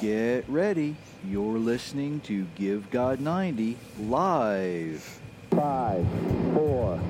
Get ready. You're listening to Give God 90 live. Five, four,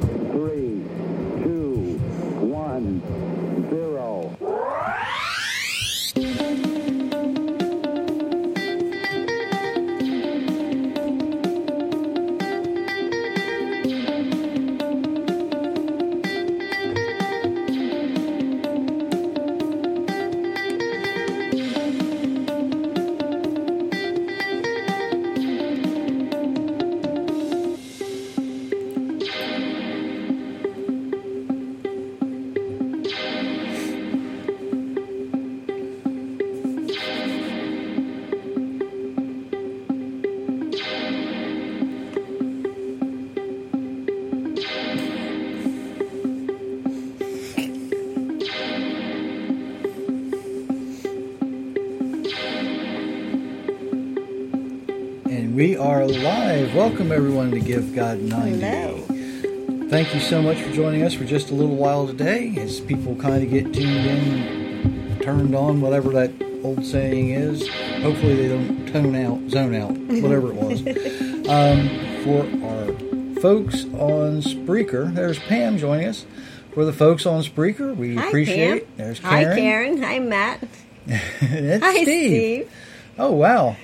Welcome everyone to Give God 90. Hello. Thank you so much for joining us for just a little while today as people kind of get tuned in, turned on, whatever that old saying is. Hopefully they don't tone out, zone out, whatever it was. um, for our folks on Spreaker, there's Pam joining us. For the folks on Spreaker, we Hi, appreciate. Pam. There's Hi, Karen. Hi, Karen. Hi, Matt. Hi, Steve. Steve. Oh wow!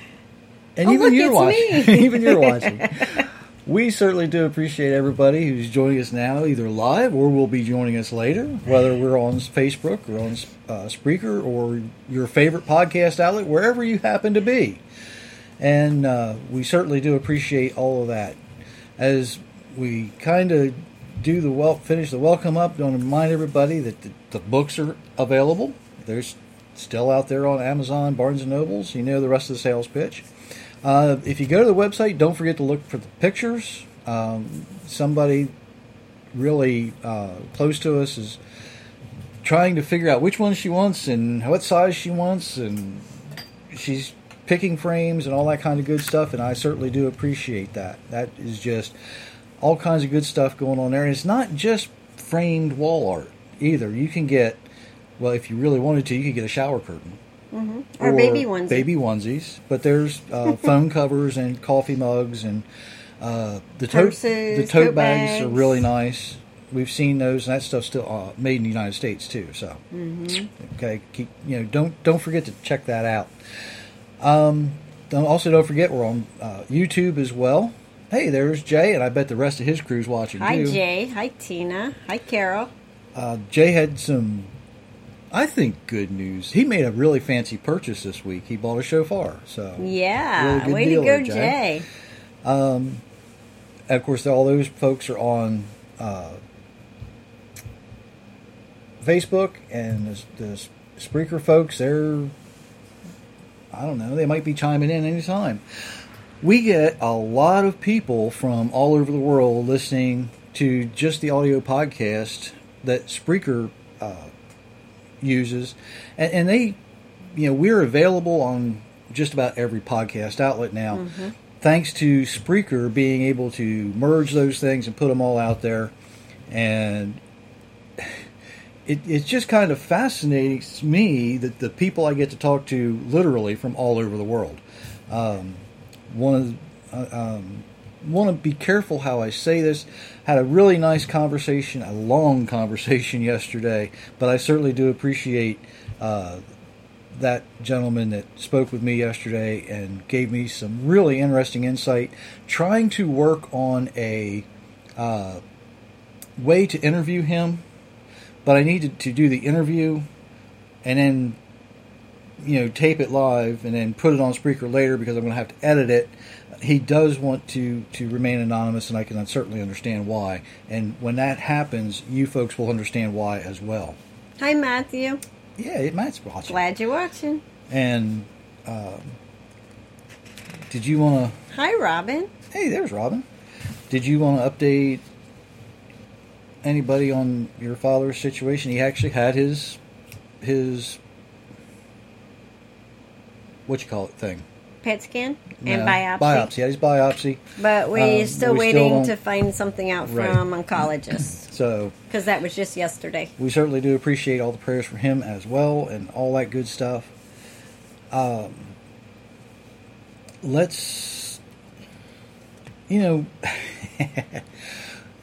And Oh, even look, you're watching. even you're watching. We certainly do appreciate everybody who's joining us now, either live or will be joining us later, whether we're on Facebook or on uh, Spreaker or your favorite podcast outlet, wherever you happen to be. And uh, we certainly do appreciate all of that. As we kind of do the well, finish the welcome up, don't remind everybody that the, the books are available. They're still out there on Amazon, Barnes and Nobles. You know the rest of the sales pitch. Uh, if you go to the website, don't forget to look for the pictures. Um, somebody really uh, close to us is trying to figure out which one she wants and what size she wants, and she's picking frames and all that kind of good stuff. And I certainly do appreciate that. That is just all kinds of good stuff going on there. And it's not just framed wall art either. You can get, well, if you really wanted to, you could get a shower curtain Or baby onesie. Baby onesies, but there's uh, phone covers and coffee mugs and uh, the tote Purses, the tote tote bags, are really nice. We've seen those, and that stuff's still uh, made in the United States too. So, Mm-hmm. okay, keep you know don't don't forget to check that out. Um, don't, also don't forget we're on uh, YouTube as well. Hey, there's Jay, and I bet the rest of his crew's watching Hi, too. Jay. Hi, Tina. Hi, Carol. Uh, Jay had some, I think, good news. He made a really fancy purchase this week. He bought a shofar. So Yeah. Really Way to go, there, Jay. And of course, all those folks are on uh, Facebook, and the, the Spreaker folks, they're, I don't know, they might be chiming in anytime. We get a lot of people from all over the world listening to just the audio podcast that Spreaker uh, uses, and, and they, you know, we're available on just about every podcast outlet now, thanks to Spreaker being able to merge those things and put them all out there, and it, it just kind of fascinates me that the people I get to talk to literally from all over the world. Um, one of the, uh, um, want to be careful how I say this. Had a really nice conversation, a long conversation yesterday, but I certainly do appreciate uh, that gentleman that spoke with me yesterday and gave me some really interesting insight. Trying to work on a uh, way to interview him, but I needed to do the interview and then you know tape it live and then put it on Spreaker later because I'm going to have to edit it. He does want to to remain anonymous, and I can certainly understand why. And when that happens, you folks will understand why as well. Hi, Matthew. Yeah, it Matt's watching. Glad you're watching. And um, did you want to? Hi, Robin. Hey, there's Robin. Did you want to update anybody on your father's situation? He actually had his his what you call it thing. PET scan and No, biopsy. Biopsy. He had his biopsy. But we're Um, still we waiting don't- to find something out Right. from oncologists So because that was just yesterday. we certainly do appreciate all the prayers for him as well and all that good stuff. Um, let's, you know,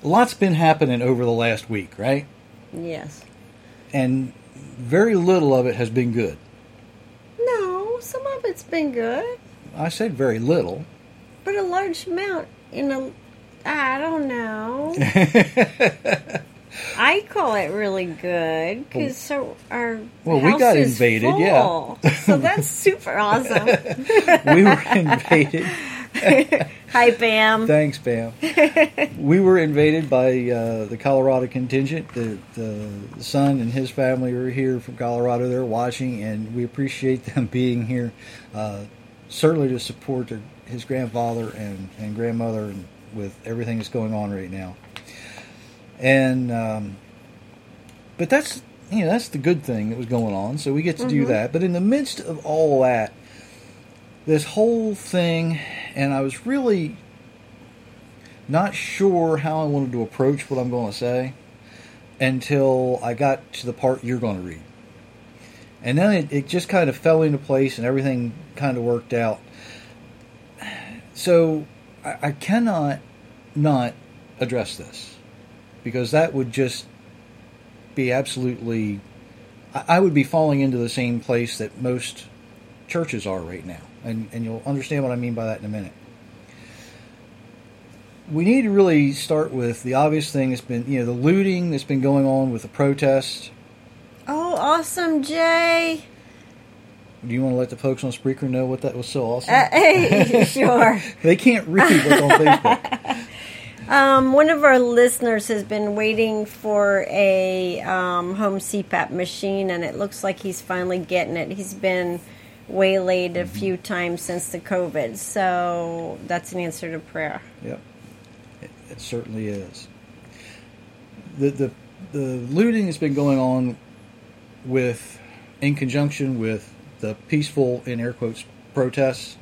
lots been happening over the last week, right? Yes. And very little of it has been good. No, some of it's been good, I said very little. but a large amount in a. I don't know. I call it really good because so our Well, we got is invaded, yeah. full. so that's super awesome. we were invaded. Hi, Bam. Thanks, Bam. we were invaded by uh, the Colorado contingent. The, the son and his family are here from Colorado. They're watching, and we appreciate them being here. Uh, certainly to support his grandfather and, and grandmother and with everything that's going on right now. And um, but that's you know that's the good thing that was going on. So we get to do that. But in the midst of all that, this whole thing, and I was really not sure how I wanted to approach what I'm going to say until I got to the part you're going to read. And then it, it just kind of fell into place and everything kind of worked out. So I, I cannot not address this because that would just be absolutely. I, I would be falling into the same place that most churches are right now. And, and you'll understand what I mean by that in a minute we need to really start with the obvious thing that's been, you know, the looting that's been going on with the protest. Oh, awesome, Jay. Do you want to let the folks on Spreaker know what that was so awesome? Uh, hey, sure. they can't read what's on Facebook. Um, one of our listeners has been waiting for a um, home CPAP machine, and it looks like he's finally getting it. He's been waylaid a few times since the COVID, so that's an answer to prayer. Yep, it, it certainly is. The the the looting has been going on with, in conjunction with the peaceful in air quotes protests.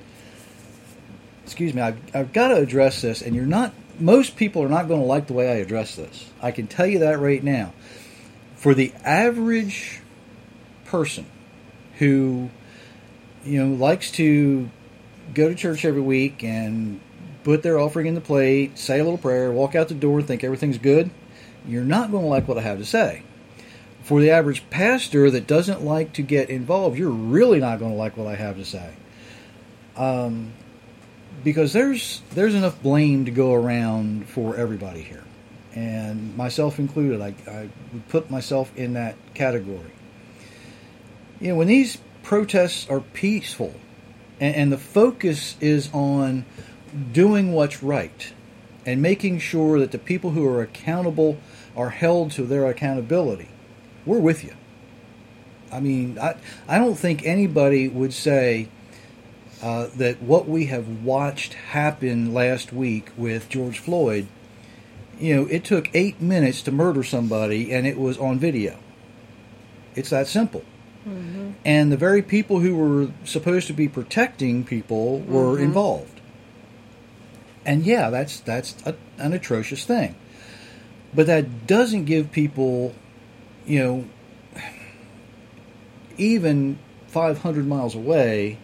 Excuse me, I've, I've got to address this, and you're not. Most people are not going to like the way I address this. I can tell you that right now. For the average person who, you know, likes to go to church every week and put their offering in the plate, say a little prayer, walk out the door, think everything's good, you're not going to like what I have to say. For the average pastor that doesn't like to get involved, you're really not going to like what I have to say. Um, because there's there's enough blame to go around for everybody here, and myself included. I, I would put myself in that category. You know, when these protests are peaceful, and, and the focus is on doing what's right, and making sure that the people who are accountable are held to their accountability, we're with you. I mean, I I don't think anybody would say uh, that what we have watched happen last week with George Floyd, you know, it took eight minutes to murder somebody and it was on video. It's that simple. And the very people who were supposed to be protecting people were involved. And yeah, that's that's a, an atrocious thing. But that doesn't give people, you know, even 500 miles away,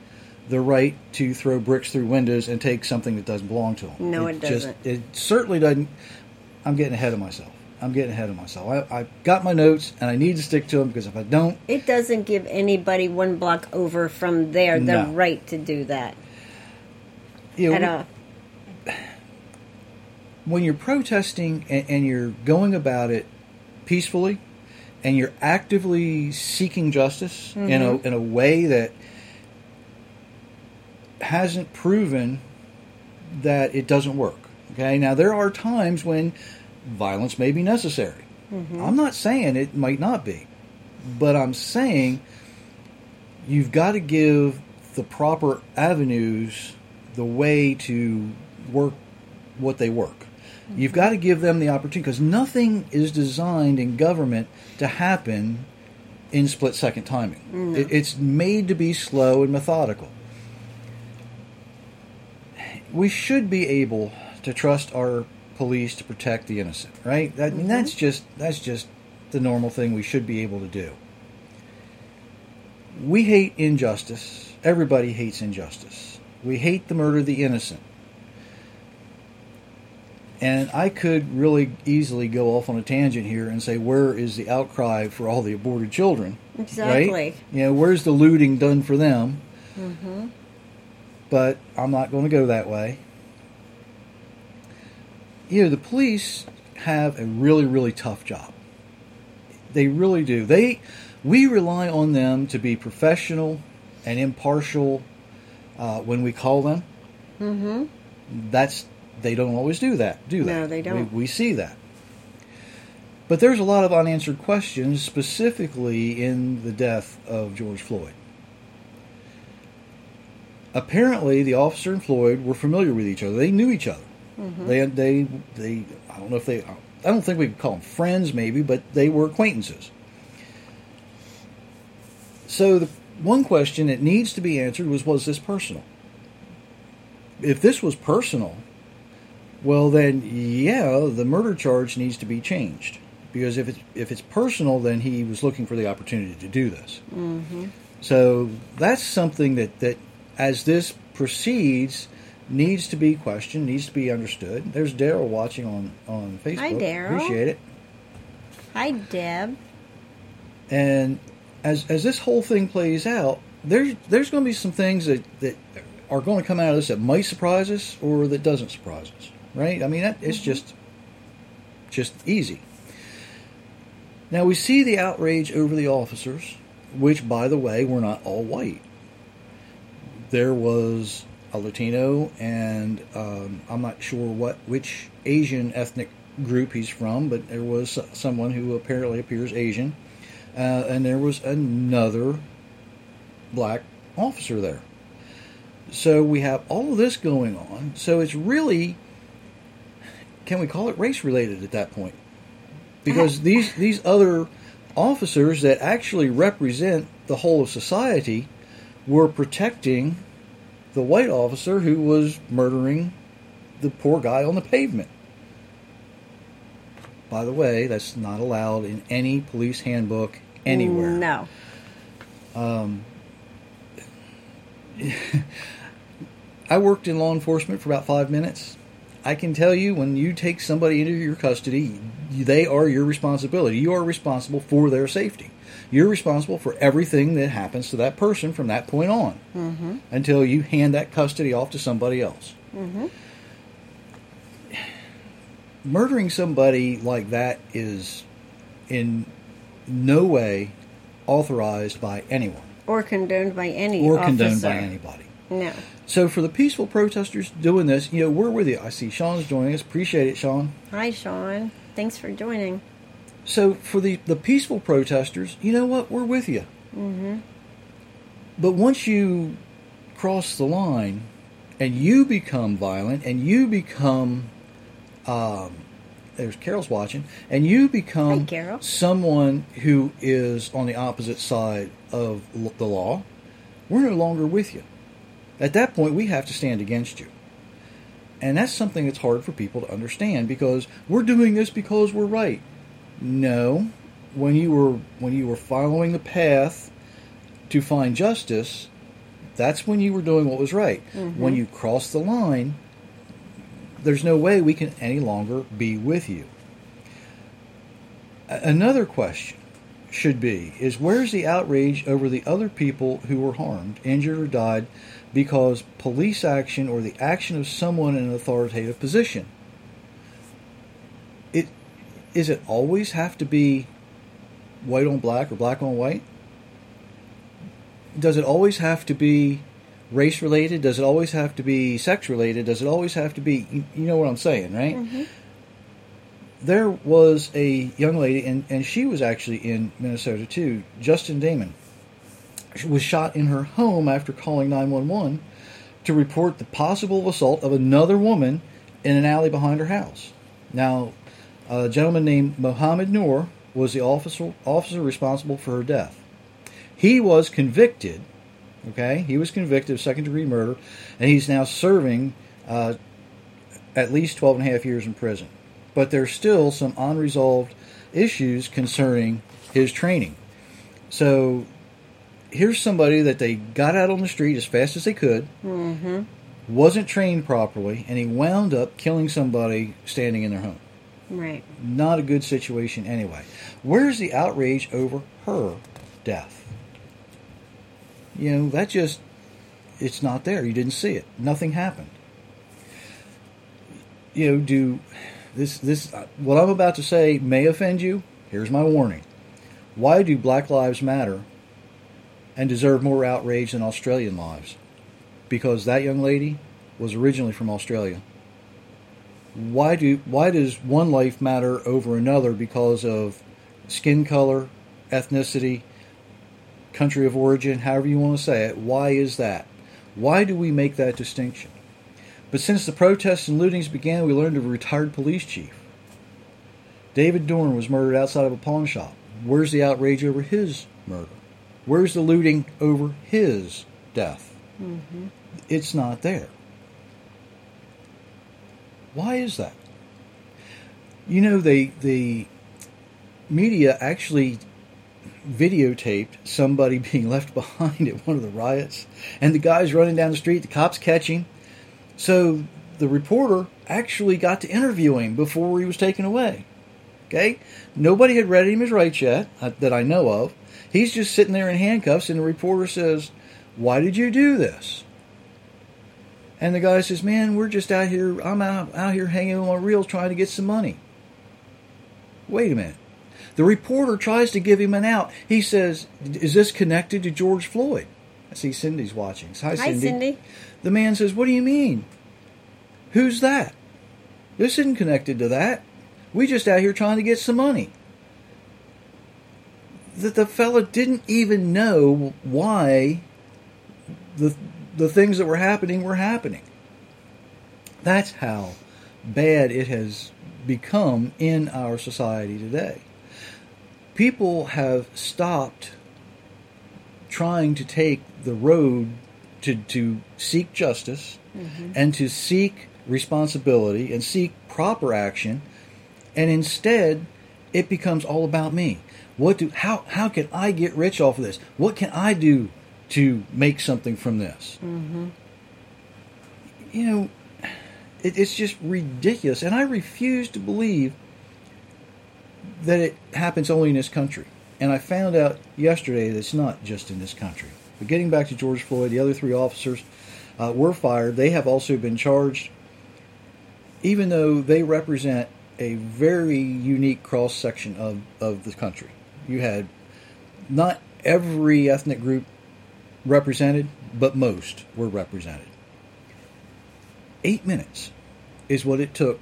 the right to throw bricks through windows and take something that doesn't belong to them. No, it doesn't. Just, it certainly doesn't. I'm getting ahead of myself. I'm getting ahead of myself. I, I got my notes and I need to stick to them because if I don't, It doesn't give anybody one block over from there the No. right to do that you know, at all. when you're protesting and, and you're going about it peacefully and you're actively seeking justice in a mm-hmm. in a way that hasn't proven that it doesn't work. Okay, now there are times when violence may be necessary. Mm-hmm. I'm not saying it might not be, but I'm saying you've got to give the proper avenues the way to work what they work. You've got to give them the opportunity because nothing is designed in government to happen in split second timing. Mm-hmm. It, it's made to be slow and methodical. We should be able to trust our police to protect the innocent, right? I mean, mm-hmm. that's just that's just the normal thing we should be able to do. We hate injustice. Everybody hates injustice. We hate the murder of the innocent. And I could really easily go off on a tangent here and say, where is the outcry for all the aborted children? Exactly. Right? You know, where's the looting done for them? Mm-hmm. But I'm not going to go that way. You know, the police have a really, really tough job. They really do. They, we rely on them to be professional and impartial uh, when we call them. Mm-hmm. That's they don't always do that, do they? No, they don't. We, we see that. But there's a lot of unanswered questions, specifically in the death of George Floyd. Apparently, the officer and Floyd were familiar with each other. They knew each other. Mm-hmm. They, they, they. I don't know if they. I don't think we could call them friends, maybe, but they were acquaintances. So the one question that needs to be answered was: Was this personal? If this was personal, well, then yeah, the murder charge needs to be changed because if it's if it's personal, then he was looking for the opportunity to do this. Mm-hmm. So that's something that that as this proceeds needs to be questioned, needs to be understood. There's Daryl watching on on Facebook. Hi, Daryl. Appreciate it. Hi, Deb. And as as this whole thing plays out, there's there's going to be some things that that are going to come out of this that might surprise us or that doesn't surprise us, right? I mean, that, it's just just easy. Now we see the outrage over the officers, which, by the way, were not all white. There was a Latino, and um, I'm not sure what which Asian ethnic group he's from, but there was someone who apparently appears Asian, uh, and there was another black officer there. So we have all of this going on. So it's really, can we call it race related at that point? Because uh-huh. these these other officers that actually represent the whole of society were protecting the white officer who was murdering the poor guy on the pavement. By the way, that's not allowed in any police handbook anywhere. No. Um, I worked in law enforcement for about five minutes. I can tell you when you take somebody into your custody, they are your responsibility. You are responsible for their safety. You're responsible for everything that happens to that person from that point on Mm-hmm. until you hand that custody off to somebody else. Mm-hmm. Murdering somebody like that is in no way authorized by anyone Or condoned by any or officer. condoned by anybody. No. So for the peaceful protesters doing this, you know, we're with you. I see Sean's joining us. Appreciate it, Sean. Hi, Sean. Thanks for joining. So for the the peaceful protesters, you know what? We're with you. Mm-hmm. But once you cross the line and you become violent and you become, um, there's Carol's watching, and you become Hi, someone who is on the opposite side of l- the law, we're no longer with you. At that point, we have to stand against you. And that's something that's hard for people to understand because we're doing this because we're right. No, when you were when you were following the path to find justice, that's when you were doing what was right. Mm-hmm. When you cross the line, there's no way we can any longer be with you. Another question should be is where's the outrage over the other people who were harmed, injured or died because police action or the action of someone in an authoritative position? It is it always have to be white on black or black on white? Does it always have to be race related? Does it always have to be sex related? Does it always have to be you, you know what I'm saying, right? Mm-hmm. There was a young lady and, and she was actually in Minnesota too, Justine Damond. She was shot in her home after calling 911 to report the possible assault of another woman in an alley behind her house. Now, a gentleman named Mohammed Noor was the officer officer responsible for her death. He was convicted. Okay, he was convicted of second degree murder, and he's now serving uh, at least 12 and a half years in prison. But there's still some unresolved issues concerning his training. So here's somebody that they got out on the street as fast as they could, Mm-hmm. wasn't trained properly, and he wound up killing somebody standing in their home. Right. Not a good situation anyway. Where's the outrage over her death? You know, that just, it's not there. You didn't see it. Nothing happened. You know, do this, this, uh, what I'm about to say may offend you. Here's my warning. Why do Black Lives Matter and deserve more outrage than Australian lives? Because that young lady was originally from Australia why do why does one life matter over another because of skin color, ethnicity, country of origin, however you want to say it? Why is that? Why do we make that distinction? But since the protests and lootings began, we learned of a retired police chief. David Dorn was murdered outside of a pawn shop. Where's the outrage over his murder? Where's the looting over his death? Mm-hmm. It's not there. Why is that? You know, they the media actually videotaped somebody being left behind at one of the riots, and the guy's running down the street. The cops catch him. So the reporter actually got to interview him before he was taken away. Okay, nobody had read him his rights yet uh, that I know of. He's just sitting there in handcuffs, and the reporter says, "Why did you do this?" And the guy says, "Man, we're just out here. I'm out out here hanging on my reels trying to get some money." Wait a minute. The reporter tries to give him an out. He says, "Is this connected to George Floyd?" I see Cindy's watching. Hi, Cindy. Hi, Cindy. The man says, "What do you mean? Who's that? This isn't connected to that. We just out here trying to get some money." That the fella didn't even know why the the things that were happening were happening. That's how bad it has become in our society today. People have stopped trying to take the road to, to seek justice mm-hmm. and to seek responsibility and seek proper action and instead it becomes all about me. What do how how can i get rich off of this? What can i do to make something from this? Mm-hmm. You know it, it's just ridiculous and i refuse to believe that it happens only in this country and i found out yesterday that it's not just in this country but getting back to george floyd the other three officers uh, were fired they have also been charged even though they represent a very unique cross section of, of the country. You had not every ethnic group represented, but most were represented. Eight minutes is what it took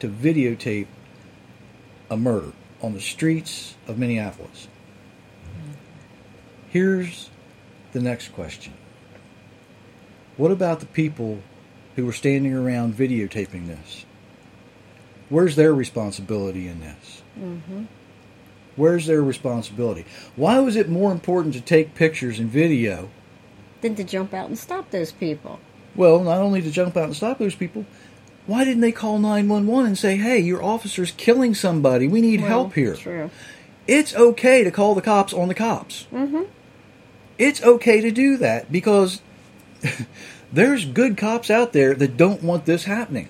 to videotape a murder on the streets of Minneapolis. Here's the next question What about the people who were standing around videotaping this? Where's their responsibility in this? Mm-hmm. Where's their responsibility? Why was it more important to take pictures and video? than to jump out and stop those people. Well, not only to jump out and stop those people, why didn't they call 911 and say, hey, your officer's killing somebody. We need Well, help here? True. It's okay to call the cops on the cops. Mm-hmm. It's okay to do that because there's good cops out there that don't want this happening.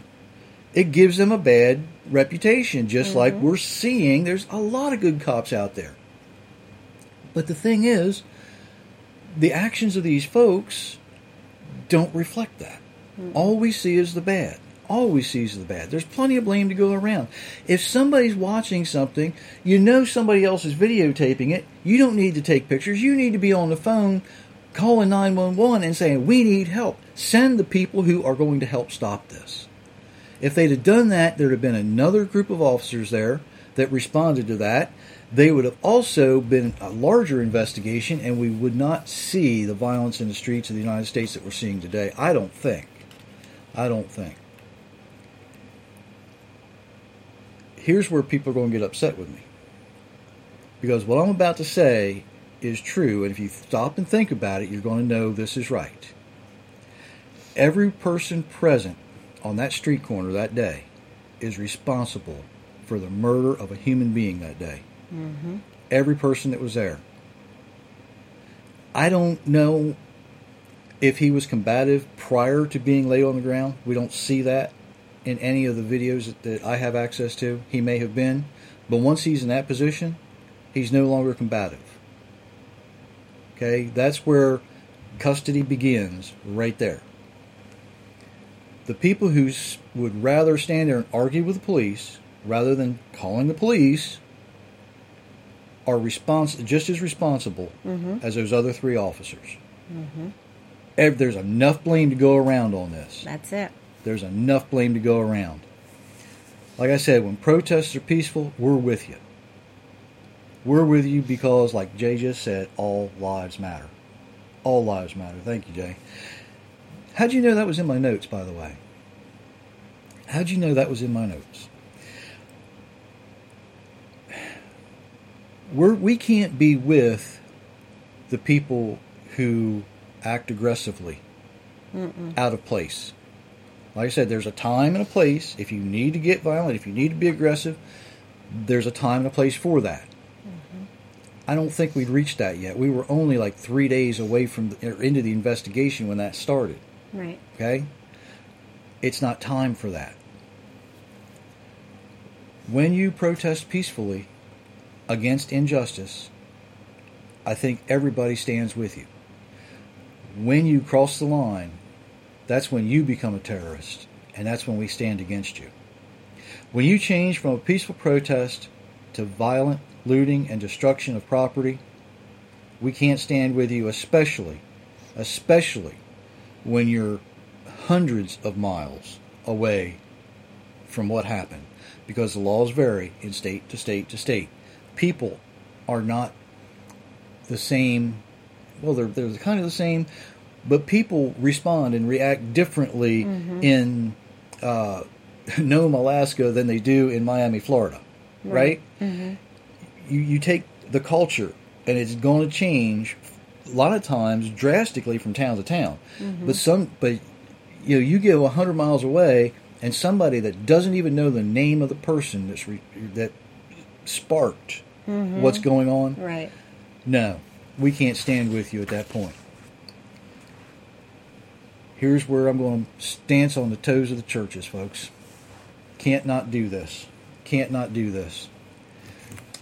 It gives them a bad reputation, just like we're seeing there's a lot of good cops out there. But the thing is, the actions of these folks don't reflect that. All we see is the bad. All sees the bad. There's plenty of blame to go around. If somebody's watching something, you know somebody else is videotaping it, you don't need to take pictures. You need to be on the phone calling 911 and saying, We need help. Send the people who are going to help stop this. If they'd have done that, there'd have been another group of officers there that responded to that. They would have also been a larger investigation, and we would not see the violence in the streets of the United States that we're seeing today. I don't think. I don't think. Here's where people are going to get upset with me. Because what I'm about to say is true, and if you stop and think about it, you're going to know this is right. Every person present on that street corner that day is responsible for the murder of a human being that day. Mm-hmm. Every person that was there. I don't know if he was combative prior to being laid on the ground. We don't see that in any of the videos that, that I have access to. He may have been, but once he's in that position, he's no longer combative. Okay, that's where custody begins, right there. The people who would rather stand there and argue with the police rather than calling the police are respons- just as responsible mm-hmm. as those other three officers. Mm-hmm. Ev- There's enough blame to go around on this. That's it. There's enough blame to go around. Like I said, when protests are peaceful, we're with you. We're with you because, like Jay just said, all lives matter. All lives matter. Thank you, Jay. How'd you know that was in my notes, by the way? How'd you know that was in my notes? We're, we can't be with the people who act aggressively out of place. Like I said, there's a time and a place. If you need to get violent, if you need to be aggressive, there's a time and a place for that. Mm-hmm. I don't think we'd reached that yet. We were only like three days away from the, or into the investigation when that started. Right. Okay? It's not time for that. When you protest peacefully against injustice, I think everybody stands with you. When you cross the line, that's when you become a terrorist, and that's when we stand against you. When you change from a peaceful protest to violent looting and destruction of property, we can't stand with you, especially, especially when you're hundreds of miles away from what happened because the laws vary in state to state to state. People are not the same. Well, they're, they're kind of the same, but people respond and react differently mm-hmm. in uh, Nome, Alaska than they do in Miami, Florida. Right? Mm-hmm. You, you take the culture and it's going to change a lot of times drastically from town to town. Mm-hmm. But some, but you know, you go hundred miles away, and somebody that doesn't even know the name of the person that's re, that sparked what's going on. Right. No, we can't stand with you at that point. Here's where I'm going to stance on the toes of the churches, folks. Can't not do this. Can't not do this.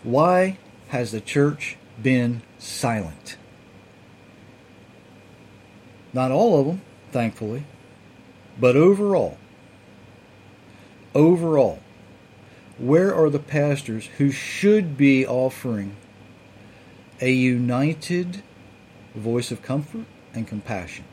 Why has the church been silent? Not all of them, thankfully, but overall, overall, where are the pastors who should be offering a united voice of comfort and compassion?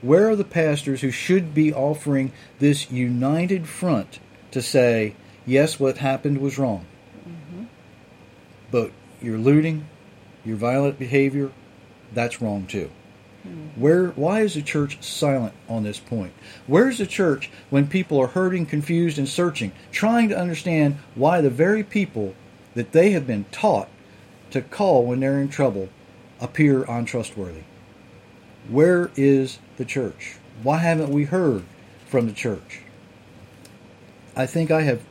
Where are the pastors who should be offering this united front to say, yes, what happened was wrong, mm-hmm. but your looting, your violent behavior, that's wrong too? Mm-hmm. Where why is the church silent on this point? Where's the church when people are hurting, confused, and searching, trying to understand why the very people that they have been taught to call when they're in trouble appear untrustworthy? Where is the church? Why haven't we heard from the church? I think I have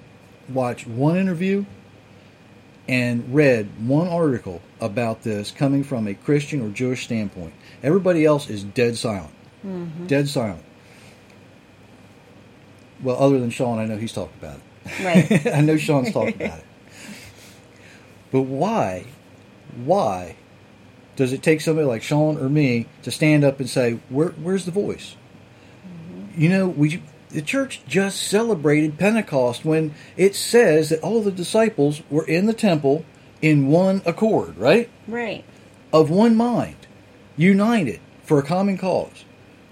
watched one interview and read one article about this coming from a Christian or Jewish standpoint. Everybody else is dead silent. Mm-hmm. Dead silent. Well, other than Sean, I know he's talked about it. Right. I know Sean's talked about it. But why, why does it take somebody like Sean or me to stand up and say, Where, "Where's the voice"? Mm-hmm. You know, we the church just celebrated Pentecost when it says that all the disciples were in the temple in one accord, right? Right. Of one mind, united for a common cause.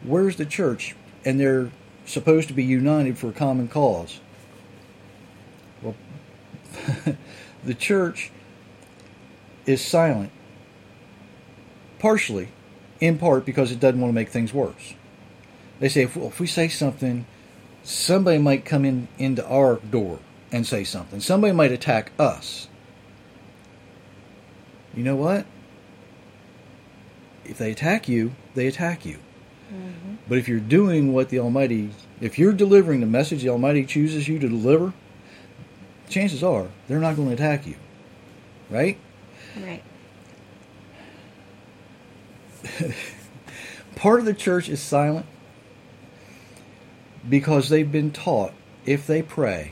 Where's the church? And they're supposed to be united for a common cause. Well, the church is silent, partially, in part, because it doesn't want to make things worse. They say if, well, if we say something, somebody might come in into our door and say something. Somebody might attack us. You know what? If they attack you, they attack you. Mm-hmm. But if you're doing what the Almighty, if you're delivering the message the Almighty chooses you to deliver, chances are they're not going to attack you. Right? Right. part of the church is silent because they've been taught if they pray,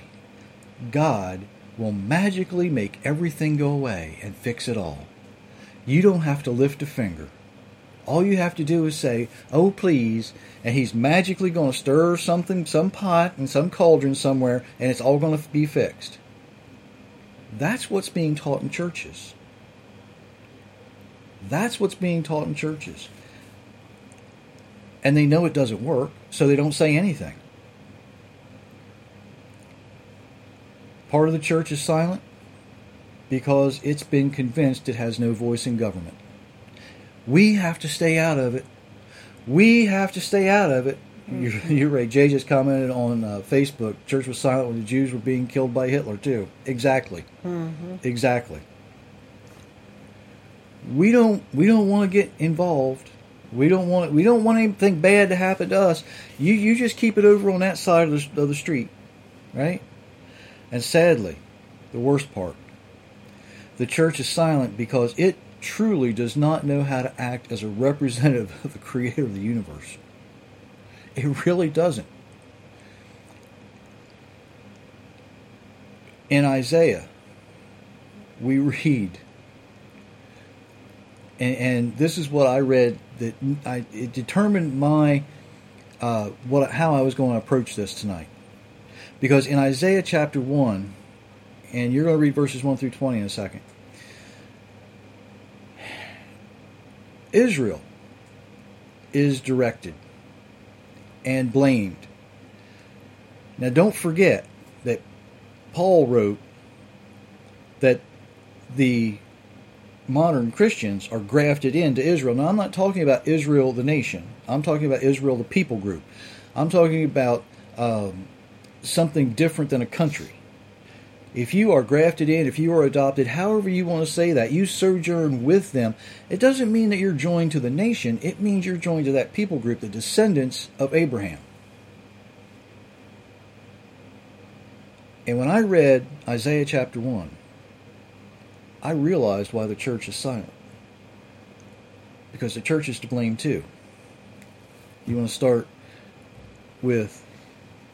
God will magically make everything go away and fix it all. You don't have to lift a finger. All you have to do is say, Oh, please, and he's magically going to stir something, some pot in some cauldron somewhere, and it's all going to be fixed. That's what's being taught in churches. That's what's being taught in churches. And they know it doesn't work, so they don't say anything. Part of the church is silent because it's been convinced it has no voice in government. We have to stay out of it. We have to stay out of it. You're, you're right. Jay just commented on uh, Facebook. Church was silent when the Jews were being killed by Hitler too. Exactly. Exactly. We don't. We don't want to get involved. We don't want. We don't want anything bad to happen to us. You. You just keep it over on that side of the, of the street, right? And sadly, the worst part, the church is silent because it truly does not know how to act as a representative of the creator of the universe. It really doesn't. In Isaiah, we read, and, and this is what I read that I, it determined my uh, what how I was going to approach this tonight. Because in Isaiah chapter 1, and you're going to read verses 1 through 20 in a second, Israel is directed and blamed. Now, don't forget that Paul wrote that the modern Christians are grafted into Israel. Now, I'm not talking about Israel, the nation. I'm talking about Israel, the people group. I'm talking about um, something different than a country. If you are grafted in, if you are adopted, however you want to say that, you sojourn with them, it doesn't mean that you're joined to the nation. It means you're joined to that people group, the descendants of Abraham. And when I read Isaiah chapter 1, I realized why the church is silent. Because the church is to blame too. You want to start with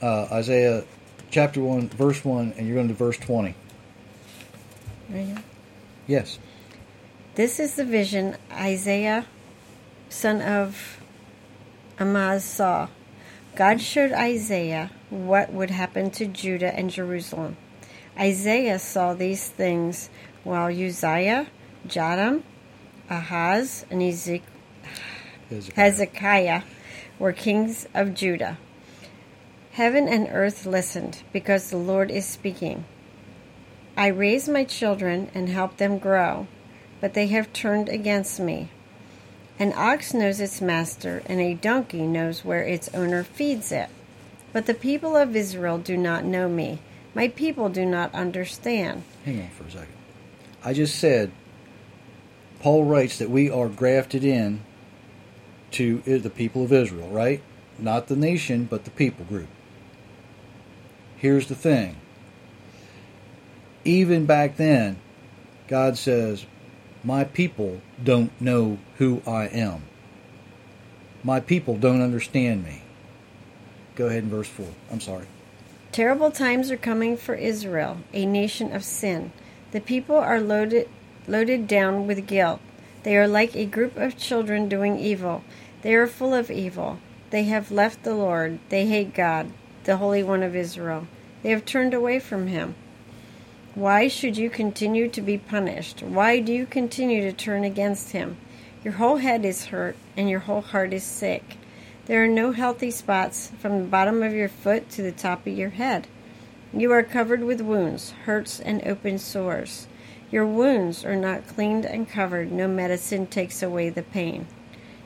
uh, Isaiah chapter 1, verse 1, and you're going to verse 20. Right. Yes. This is the vision Isaiah, son of Amoz, saw. God showed Isaiah what would happen to Judah and Jerusalem. Isaiah saw these things while Uzziah, Jotham, Ahaz, and Ezek- Hezekiah were kings of Judah. Heaven and earth listened because the Lord is speaking. I raised my children and helped them grow, but they have turned against me. An ox knows its master, and a donkey knows where its owner feeds it. But the people of Israel do not know me. My people do not understand. Hang on for a second. I just said, Paul writes that we are grafted in to the people of Israel, right? Not the nation, but the people group. Here's the thing. Even back then, God says, My people don't know who I am. My people don't understand me. Go ahead in verse 4. I'm sorry. Terrible times are coming for Israel, a nation of sin. The people are loaded loaded down with guilt. They are like a group of children doing evil. They are full of evil. They have left the Lord. They hate God, the Holy One of Israel. They have turned away from him. Why should you continue to be punished? Why do you continue to turn against him? Your whole head is hurt and your whole heart is sick. There are no healthy spots from the bottom of your foot to the top of your head. You are covered with wounds, hurts, and open sores. Your wounds are not cleaned and covered. No medicine takes away the pain.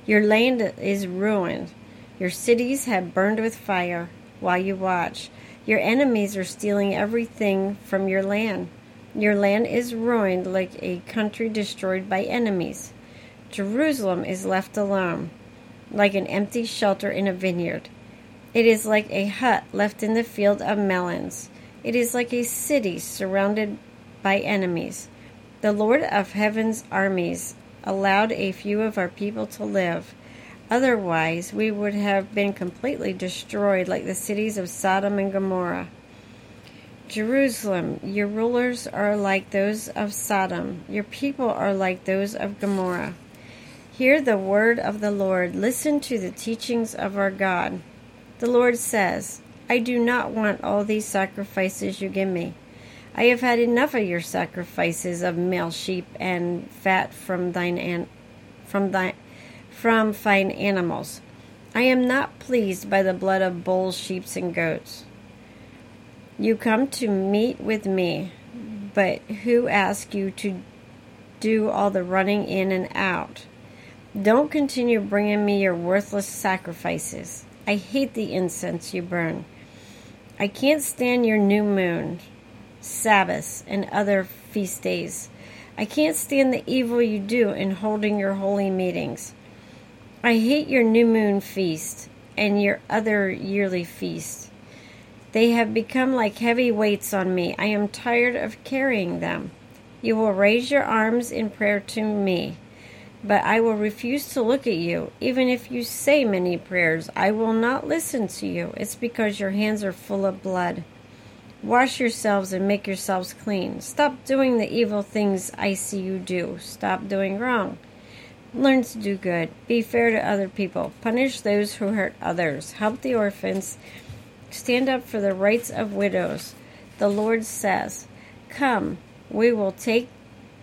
Your land is ruined. Your cities have burned with fire while you watch. Your enemies are stealing everything from your land. Your land is ruined like a country destroyed by enemies. Jerusalem is left alone, like an empty shelter in a vineyard. It is like a hut left in the field of melons. It is like a city surrounded by enemies. The Lord of heaven's armies allowed a few of our people to live. Otherwise, we would have been completely destroyed like the cities of Sodom and Gomorrah. Jerusalem, your rulers are like those of Sodom, your people are like those of Gomorrah. Hear the word of the Lord, listen to the teachings of our God. The Lord says, I do not want all these sacrifices you give me. I have had enough of your sacrifices of male sheep and fat from thine an- from thine from fine animals. I am not pleased by the blood of bulls, sheep, and goats. You come to meet with me, but who asked you to do all the running in and out? Don't continue bringing me your worthless sacrifices. I hate the incense you burn. I can't stand your new moon, Sabbaths, and other feast days. I can't stand the evil you do in holding your holy meetings. I hate your new moon feast and your other yearly feast. They have become like heavy weights on me. I am tired of carrying them. You will raise your arms in prayer to me, but I will refuse to look at you. Even if you say many prayers, I will not listen to you. It's because your hands are full of blood. Wash yourselves and make yourselves clean. Stop doing the evil things I see you do. Stop doing wrong. Learn to do good. Be fair to other people. Punish those who hurt others. Help the orphans. Stand up for the rights of widows. The Lord says, "Come, we will take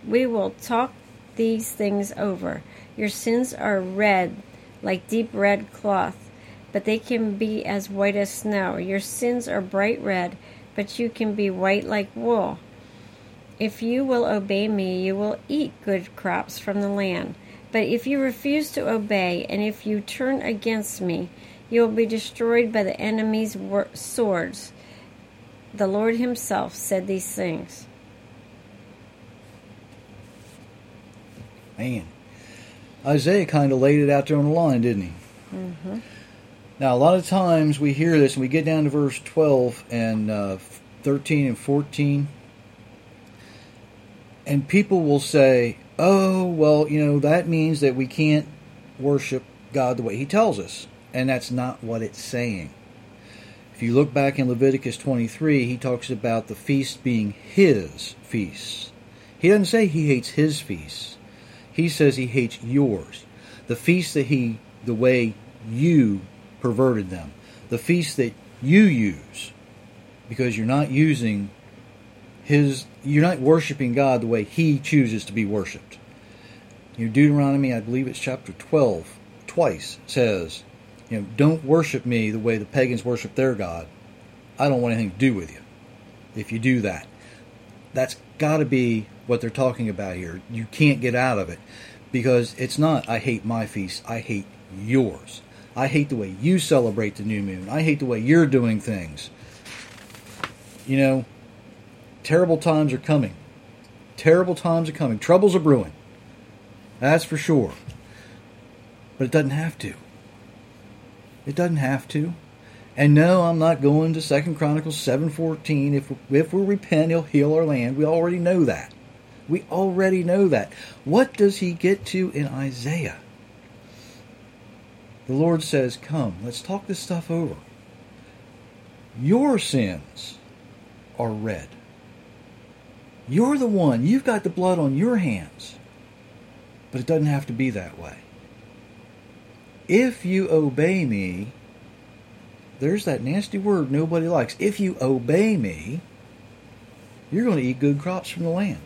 we will talk these things over. Your sins are red like deep red cloth, but they can be as white as snow. Your sins are bright red, but you can be white like wool. If you will obey me, you will eat good crops from the land. But if you refuse to obey, and if you turn against me, you will be destroyed by the enemy's swords. The Lord Himself said these things. Man, Isaiah kind of laid it out there on the line, didn't he? Mm-hmm. Now, a lot of times we hear this and we get down to verse 12 and uh, 13 and 14, and people will say, oh, well, you know, that means that we can't worship God the way He tells us. And that's not what it's saying. If you look back in Leviticus 23, he talks about the feast being his feasts. He doesn't say he hates his feasts. He says he hates yours. The feast that he, the way you perverted them. The feast that you use because you're not using his, you're not worshiping God the way he chooses to be worshiped. You know, Deuteronomy, I believe it's chapter 12, twice says, you know, don't worship me the way the pagans worship their God. I don't want anything to do with you if you do that. That's got to be what they're talking about here. You can't get out of it because it's not, I hate my feast, I hate yours. I hate the way you celebrate the new moon. I hate the way you're doing things. You know, terrible times are coming. Terrible times are coming. Troubles are brewing. That's for sure. But it doesn't have to. It doesn't have to. And no, I'm not going to Second Chronicles 7:14. If if we repent, he'll heal our land. We already know that. We already know that. What does he get to in Isaiah? The Lord says, "Come, let's talk this stuff over. Your sins are red. You're the one. You've got the blood on your hands. But it doesn't have to be that way. If you obey me, there's that nasty word nobody likes. If you obey me, you're going to eat good crops from the land.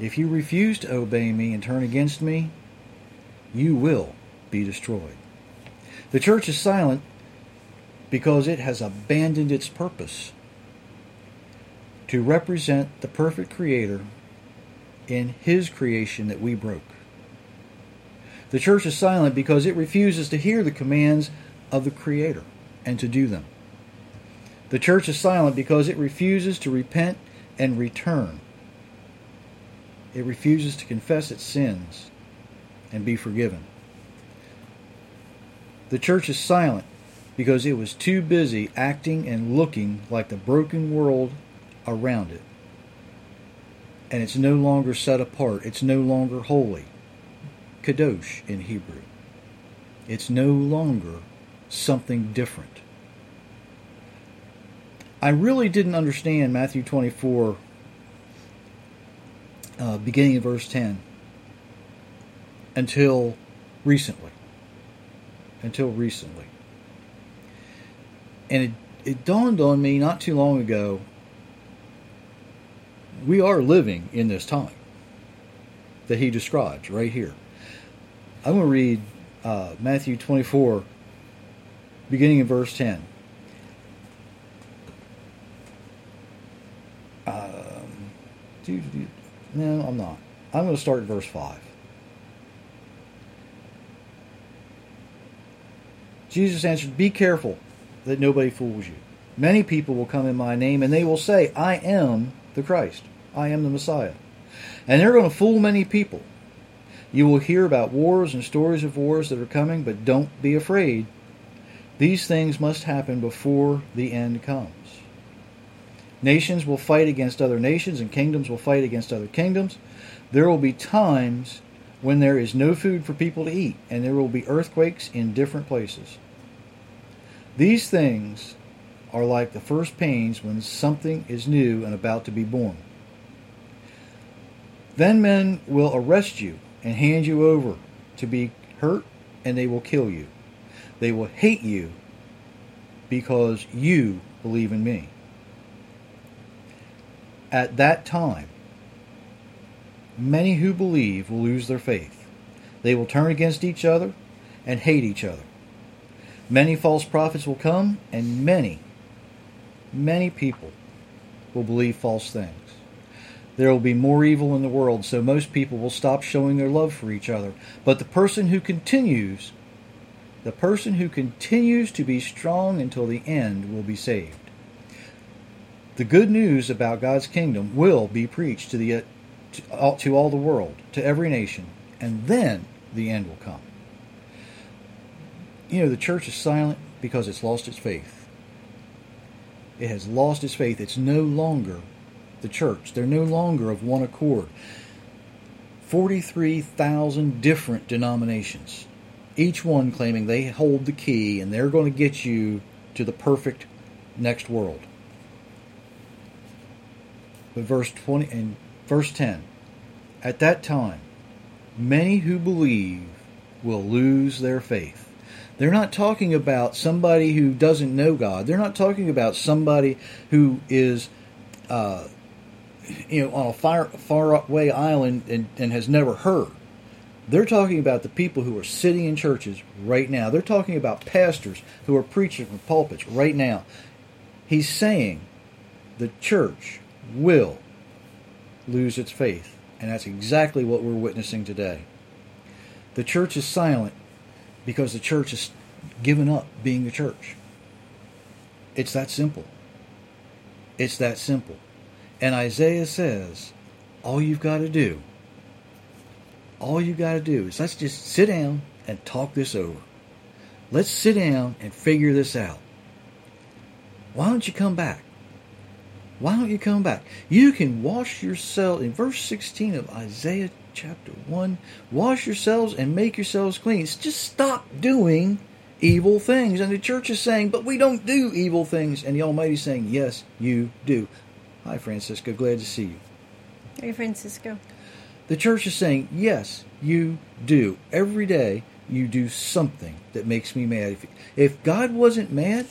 If you refuse to obey me and turn against me, you will be destroyed. The church is silent because it has abandoned its purpose to represent the perfect Creator in His creation that we broke. The church is silent because it refuses to hear the commands of the Creator and to do them. The church is silent because it refuses to repent and return. It refuses to confess its sins and be forgiven. The church is silent because it was too busy acting and looking like the broken world around it. and it's no longer set apart. It's no longer holy. Kadosh in Hebrew. It's no longer something different. I really didn't understand Matthew 24, uh, beginning of verse 10, until recently. Until recently. And it, it dawned on me not too long ago we are living in this time that he describes right here. I'm going to read uh, Matthew 24, beginning in verse 10. Um, do, do, do. No, I'm not. I'm going to start at verse 5. Jesus answered, Be careful that nobody fools you. Many people will come in my name, and they will say, I am the Christ. I am the Messiah. And they're going to fool many people. You will hear about wars and stories of wars that are coming, but don't be afraid. These things must happen before the end comes. Nations will fight against other nations, and kingdoms will fight against other kingdoms. There will be times when there is no food for people to eat, and there will be earthquakes in different places. These things are like the first pains when something is new and about to be born. Then men will arrest you and hand you over to be hurt, and they will kill you. They will hate you because you believe in me. At that time, many who believe will lose their faith. They will turn against each other and hate each other. Many false prophets will come, and many, many people will believe false things. There will be more evil in the world, so most people will stop showing their love for each other. But the person who continues, the person who continues to be strong until the end will be saved. The good news about God's kingdom will be preached to the to all, to all the world, to every nation, and then the end will come. You know, the church is silent because it's lost its faith. It has lost its faith. It's no longer the church. They're no longer of one accord. 43,000 different denominations, each one claiming they hold the key and they're going to get you to the perfect next world. But verse 20 and verse 10 At that time, many who believe will lose their faith. They're not talking about somebody who doesn't know God. They're not talking about somebody who is uh, you know, on a far far away island and, and has never heard. They're talking about the people who are sitting in churches right now. They're talking about pastors who are preaching from pulpits right now. He's saying the church will lose its faith. And that's exactly what we're witnessing today. The church is silent because the church has given up being a church. It's that simple. It's that simple. And Isaiah says, all you've got to do, all you've got to do is let's just sit down and talk this over. Let's sit down and figure this out. Why don't you come back? Why don't you come back? You can wash yourself in verse 16 of Isaiah chapter 1 wash yourselves and make yourselves clean. Just stop doing evil things. And the church is saying, but we don't do evil things. And the Almighty is saying, yes, you do. Hi, Francisco. Glad to see you. Hey, Francisco. The church is saying, yes, you do. Every day you do something that makes me mad. If, God wasn't mad,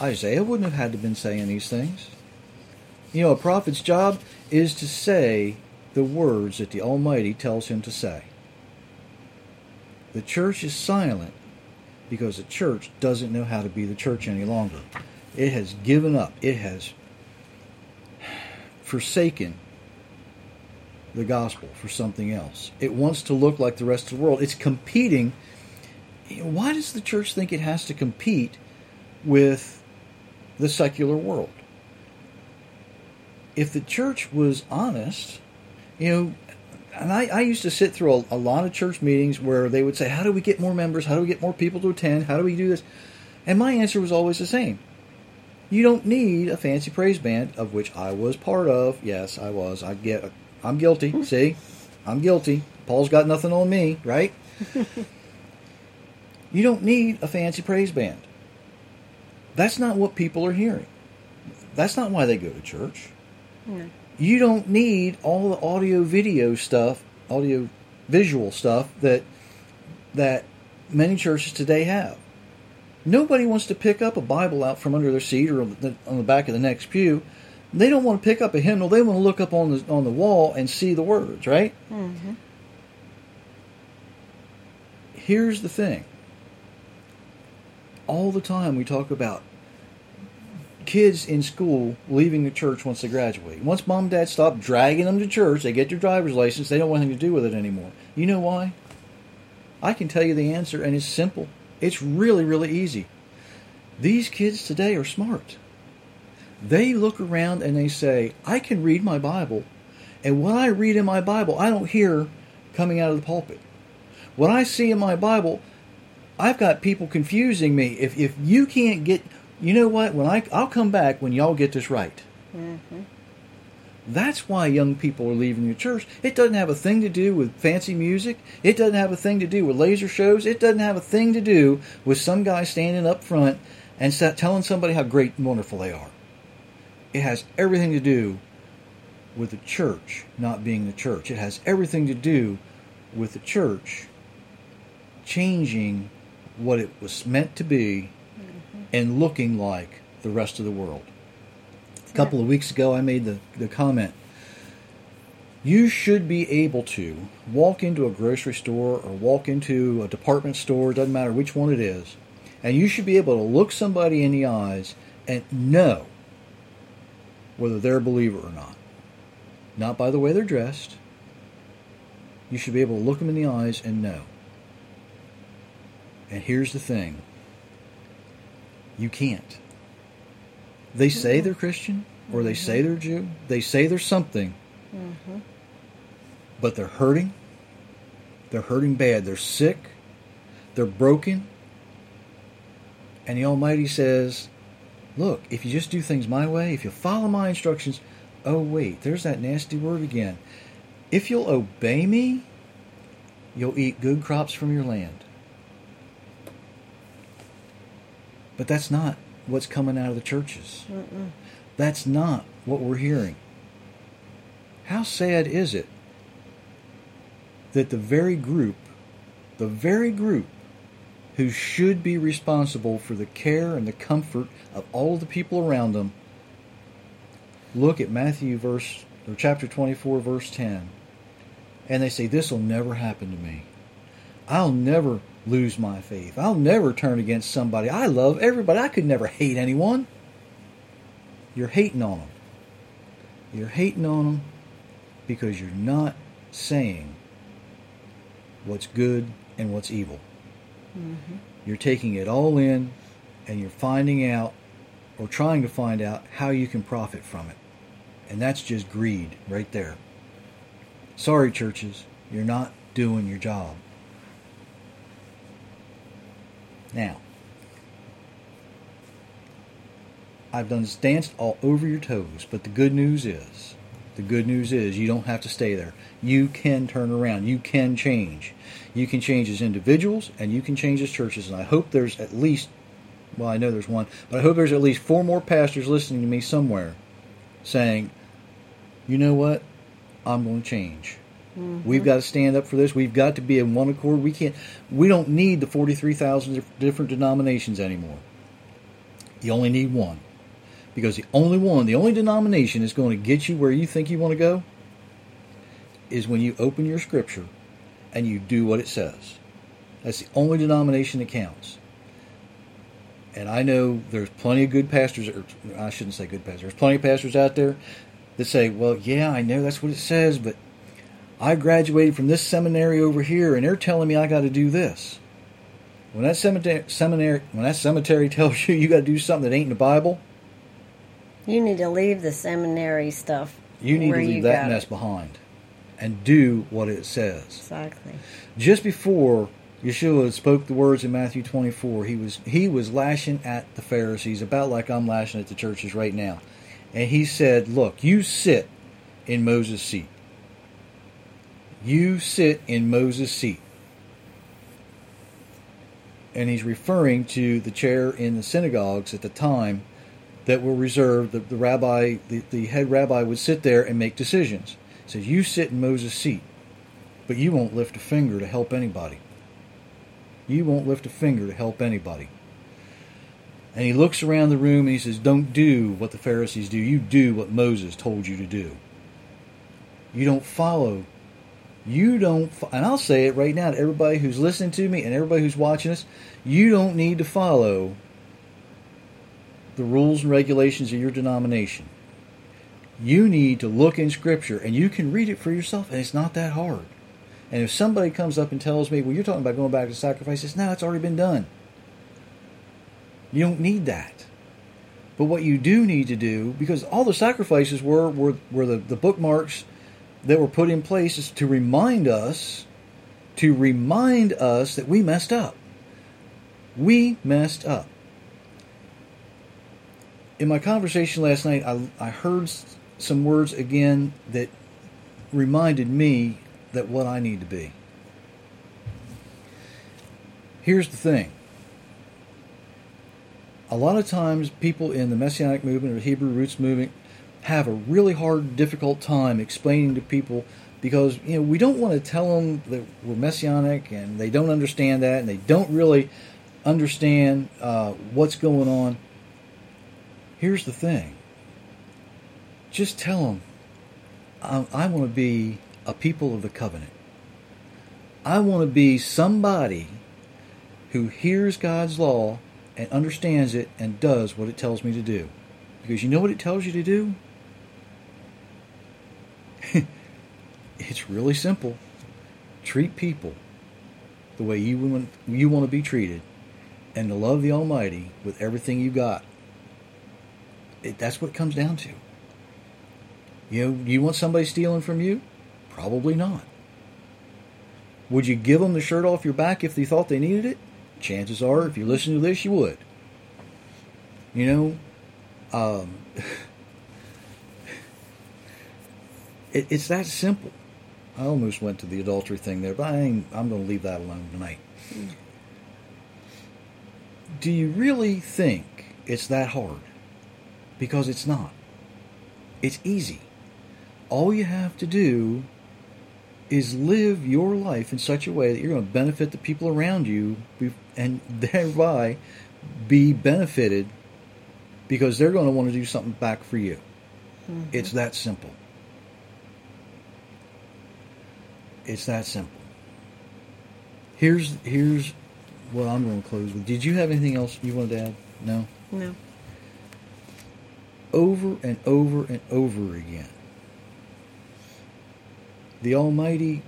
Isaiah wouldn't have had to been saying these things. You know, a prophet's job is to say the words that the Almighty tells him to say. The church is silent because the church doesn't know how to be the church any longer. It has given up. It has forsaken the gospel for something else. It wants to look like the rest of the world. It's competing. Why does the church think it has to compete with the secular world? If the church was honest, you know, and I, I used to sit through a, a lot of church meetings where they would say, How do we get more members? How do we get more people to attend? How do we do this? And my answer was always the same You don't need a fancy praise band, of which I was part of. Yes, I was. I get. I'm guilty. Hmm. See, I'm guilty. Paul's got nothing on me, right? you don't need a fancy praise band. That's not what people are hearing. That's not why they go to church. No. You don't need all the audio video stuff, audio visual stuff that that many churches today have. Nobody wants to pick up a Bible out from under their seat or on the, on the back of the next pew. They don't want to pick up a hymnal. They want to look up on the on the wall and see the words, right? Mm-hmm. Here's the thing. All the time we talk about kids in school leaving the church once they graduate. Once mom and dad stop dragging them to church, they get their driver's license, they don't want anything to do with it anymore. You know why? I can tell you the answer, and it's simple. It's really, really easy. These kids today are smart. They look around and they say, I can read my Bible, and what I read in my Bible, I don't hear coming out of the pulpit. What I see in my Bible, I've got people confusing me. If, if you can't get, you know what? When I I'll come back when y'all get this right. Mm-hmm. That's why young people are leaving the church. It doesn't have a thing to do with fancy music. It doesn't have a thing to do with laser shows. It doesn't have a thing to do with some guy standing up front and telling somebody how great and wonderful they are. It has everything to do with the church not being the church. It has everything to do with the church changing what it was meant to be mm-hmm. and looking like the rest of the world. A couple of weeks ago, I made the, the comment you should be able to walk into a grocery store or walk into a department store, doesn't matter which one it is, and you should be able to look somebody in the eyes and know whether they're a believer or not. Not by the way they're dressed. You should be able to look them in the eyes and know. And here's the thing you can't. They say mm-hmm. they're Christian or they say mm-hmm. they're Jew. They say they're something. Mm-hmm. But they're hurting. They're hurting bad. They're sick. They're broken. And the Almighty says, Look, if you just do things my way, if you follow my instructions, oh, wait, there's that nasty word again. If you'll obey me, you'll eat good crops from your land. But that's not what's coming out of the churches. That's not what we're hearing. How sad is it that the very group, the very group who should be responsible for the care and the comfort of all of the people around them, look at Matthew verse or chapter 24 verse 10 and they say this will never happen to me. I'll never lose my faith. I'll never turn against somebody. I love everybody. I could never hate anyone. You're hating on them. You're hating on them because you're not saying what's good and what's evil. You're taking it all in and you're finding out or trying to find out how you can profit from it. And that's just greed right there. Sorry, churches, you're not doing your job. Now, I've done danced all over your toes, but the good news is, the good news is you don't have to stay there. You can turn around. You can change. You can change as individuals and you can change as churches. And I hope there's at least, well, I know there's one, but I hope there's at least four more pastors listening to me somewhere saying, you know what? I'm going to change. Mm-hmm. We've got to stand up for this. We've got to be in one accord. We can't. We don't need the forty-three thousand different denominations anymore. You only need one, because the only one, the only denomination is going to get you where you think you want to go. Is when you open your scripture, and you do what it says. That's the only denomination that counts. And I know there's plenty of good pastors, or I shouldn't say good pastors. There's plenty of pastors out there that say, "Well, yeah, I know that's what it says, but." I graduated from this seminary over here, and they're telling me I got to do this. When that cemetery, seminary, when that cemetery tells you you got to do something that ain't in the Bible, You need to leave the seminary stuff. you need to leave that mess it. behind and do what it says. Exactly. Just before Yeshua spoke the words in Matthew 24. He was he was lashing at the Pharisees about like I'm lashing at the churches right now. And he said, "Look, you sit in Moses' seat. You sit in Moses' seat." And he's referring to the chair in the synagogues at the time that were reserved. The, the rabbi, the, the head rabbi, would sit there and make decisions. He says, "You sit in Moses' seat, but you won't lift a finger to help anybody." You won't lift a finger to help anybody. And he looks around the room and he says, Don't do what the Pharisees do. You do what Moses told you to do. You don't follow. You don't, and I'll say it right now to everybody who's listening to me and everybody who's watching us, you don't need to follow the rules and regulations of your denomination. You need to look in Scripture and you can read it for yourself, and it's not that hard. And if somebody comes up and tells me, well, you're talking about going back to sacrifices, no, it's already been done. You don't need that. But what you do need to do, because all the sacrifices were, were, were the, the bookmarks that were put in place is to remind us, to remind us that we messed up. We messed up. In my conversation last night, I, I heard some words again that reminded me that what I need to be. Here's the thing. A lot of times, people in the Messianic movement or Hebrew roots movement have a really hard, difficult time explaining to people because you know we don't want to tell them that we're Messianic and they don't understand that and they don't really understand uh, what's going on. Here's the thing. Just tell them, I, I want to be a people of the covenant. I want to be somebody who hears God's law and understands it and does what it tells me to do. Because you know what it tells you to do? it's really simple. Treat people the way you want you want to be treated and to love the Almighty with everything you got. It, that's what it comes down to. You know, you want somebody stealing from you? Probably not. Would you give them the shirt off your back if they thought they needed it? Chances are, if you listen to this, you would. You know, um, it, it's that simple. I almost went to the adultery thing there, but I ain't, I'm going to leave that alone tonight. Do you really think it's that hard? Because it's not. It's easy. All you have to do is live your life in such a way that you're going to benefit the people around you and thereby be benefited because they're going to want to do something back for you. Mm-hmm. It's that simple. It's that simple. Here's here's what I'm going to close with. Did you have anything else you wanted to add? No. No. Over and over and over again. The Almighty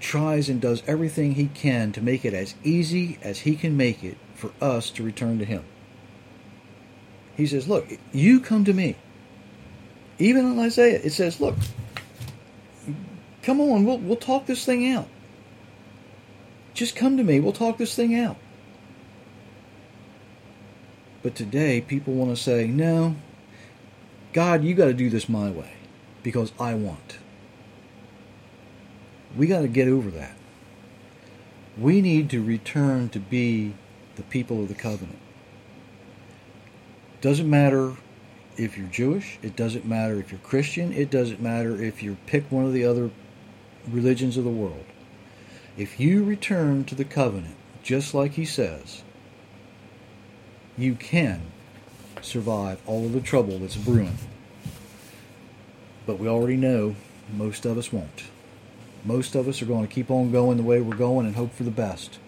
tries and does everything He can to make it as easy as He can make it for us to return to Him. He says, Look, you come to me. Even in Isaiah, it says, Look, come on, we'll, we'll talk this thing out. Just come to me, we'll talk this thing out. But today, people want to say, No, God, you got to do this my way because I want. We got to get over that. We need to return to be the people of the covenant. Doesn't matter if you're Jewish, it doesn't matter if you're Christian, it doesn't matter if you pick one of the other religions of the world. If you return to the covenant, just like he says, you can survive all of the trouble that's brewing. But we already know most of us won't. Most of us are going to keep on going the way we're going and hope for the best.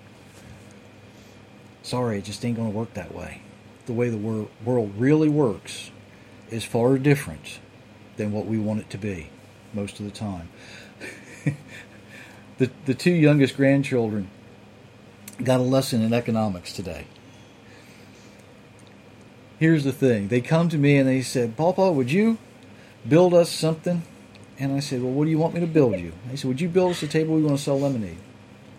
Sorry, it just ain't going to work that way. The way the wor- world really works is far different than what we want it to be most of the time. the, the two youngest grandchildren got a lesson in economics today here's the thing. They come to me and they said, Papa, would you build us something? And I said, Well, what do you want me to build you? They said, Would you build us a table? We want to sell lemonade.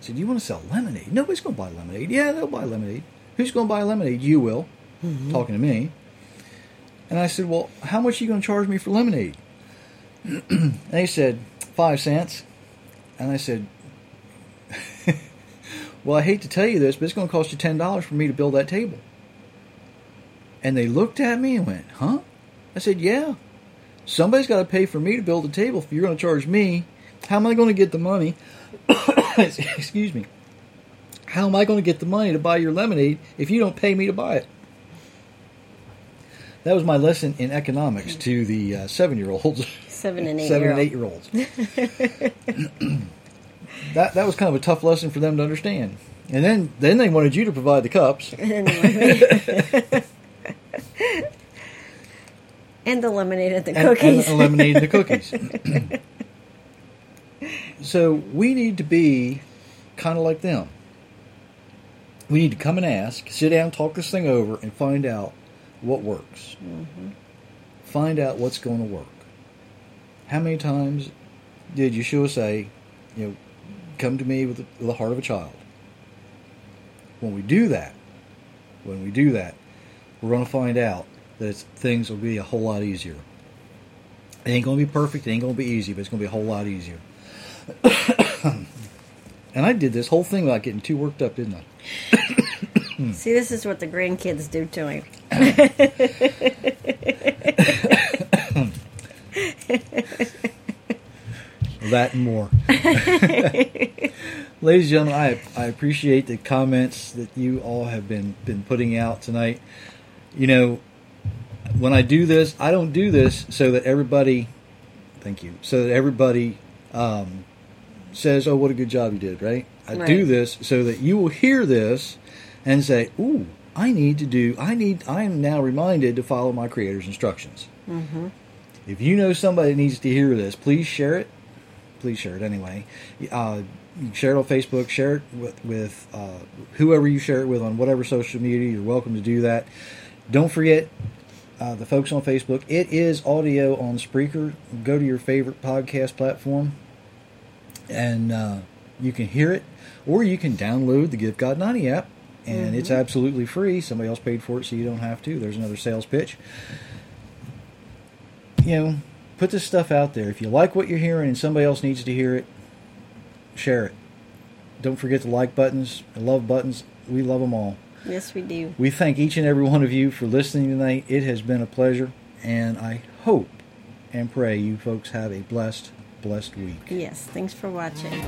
I said, "You want to sell lemonade? Nobody's going to buy lemonade. Yeah, they'll buy lemonade. Who's going to buy lemonade? You will." Mm-hmm. Talking to me. And I said, "Well, how much are you going to charge me for lemonade?" and he said, five cents." And I said, "Well, I hate to tell you this, but it's going to cost you ten dollars for me to build that table." And they looked at me and went, "Huh?" I said, "Yeah. Somebody's got to pay for me to build a table. If you're going to charge me, how am I going to get the money?" Excuse me. How am I going to get the money to buy your lemonade if you don't pay me to buy it? That was my lesson in economics to the uh, seven-year-olds, Seven and eight. seven and old. eight-year-olds. that that was kind of a tough lesson for them to understand. And then then they wanted you to provide the cups. and and the cookies. and and the cookies. so we need to be kind of like them. We need to come and ask, sit down, talk this thing over, and find out what works. Find out what's going to work. How many times did Yeshua say, you know, come to me with the, with the heart of a child? When we do that, when we do that, we're going to find out that it's, things will be a whole lot easier. It ain't going to be perfect. It ain't going to be easy, but it's going to be a whole lot easier. and I did this whole thing without getting too worked up, didn't I? See, this is what the grandkids do to him. that and more. Ladies and gentlemen, I I appreciate the comments that you all have been been putting out tonight. You know, when I do this, I don't do this so that everybody, thank you, so that everybody um, says, "Oh, what a good job you did!" Right? I do this so that you will hear this and say, "Ooh, I need to do. I need. I am now reminded to follow my Creator's instructions." If you know somebody needs to hear this, please share it. Please share it anyway. Uh, share it on Facebook. Share it with, with uh, whoever you share it with on whatever social media. You're welcome to do that. Don't forget uh, the folks on Facebook. It is audio on Spreaker. Go to your favorite podcast platform, and uh, you can hear it, or you can download the Give God 90 app, and it's absolutely free. Somebody else paid for it, so you don't have to. There's another sales pitch you know, put this stuff out there. If you like what you're hearing and somebody else needs to hear it, share it. Don't forget the like buttons, the love buttons. We love them all. Yes, we do. We thank each and every one of you for listening tonight. It has been a pleasure, and I hope and pray you folks have a blessed, blessed week. Yes, thanks for watching.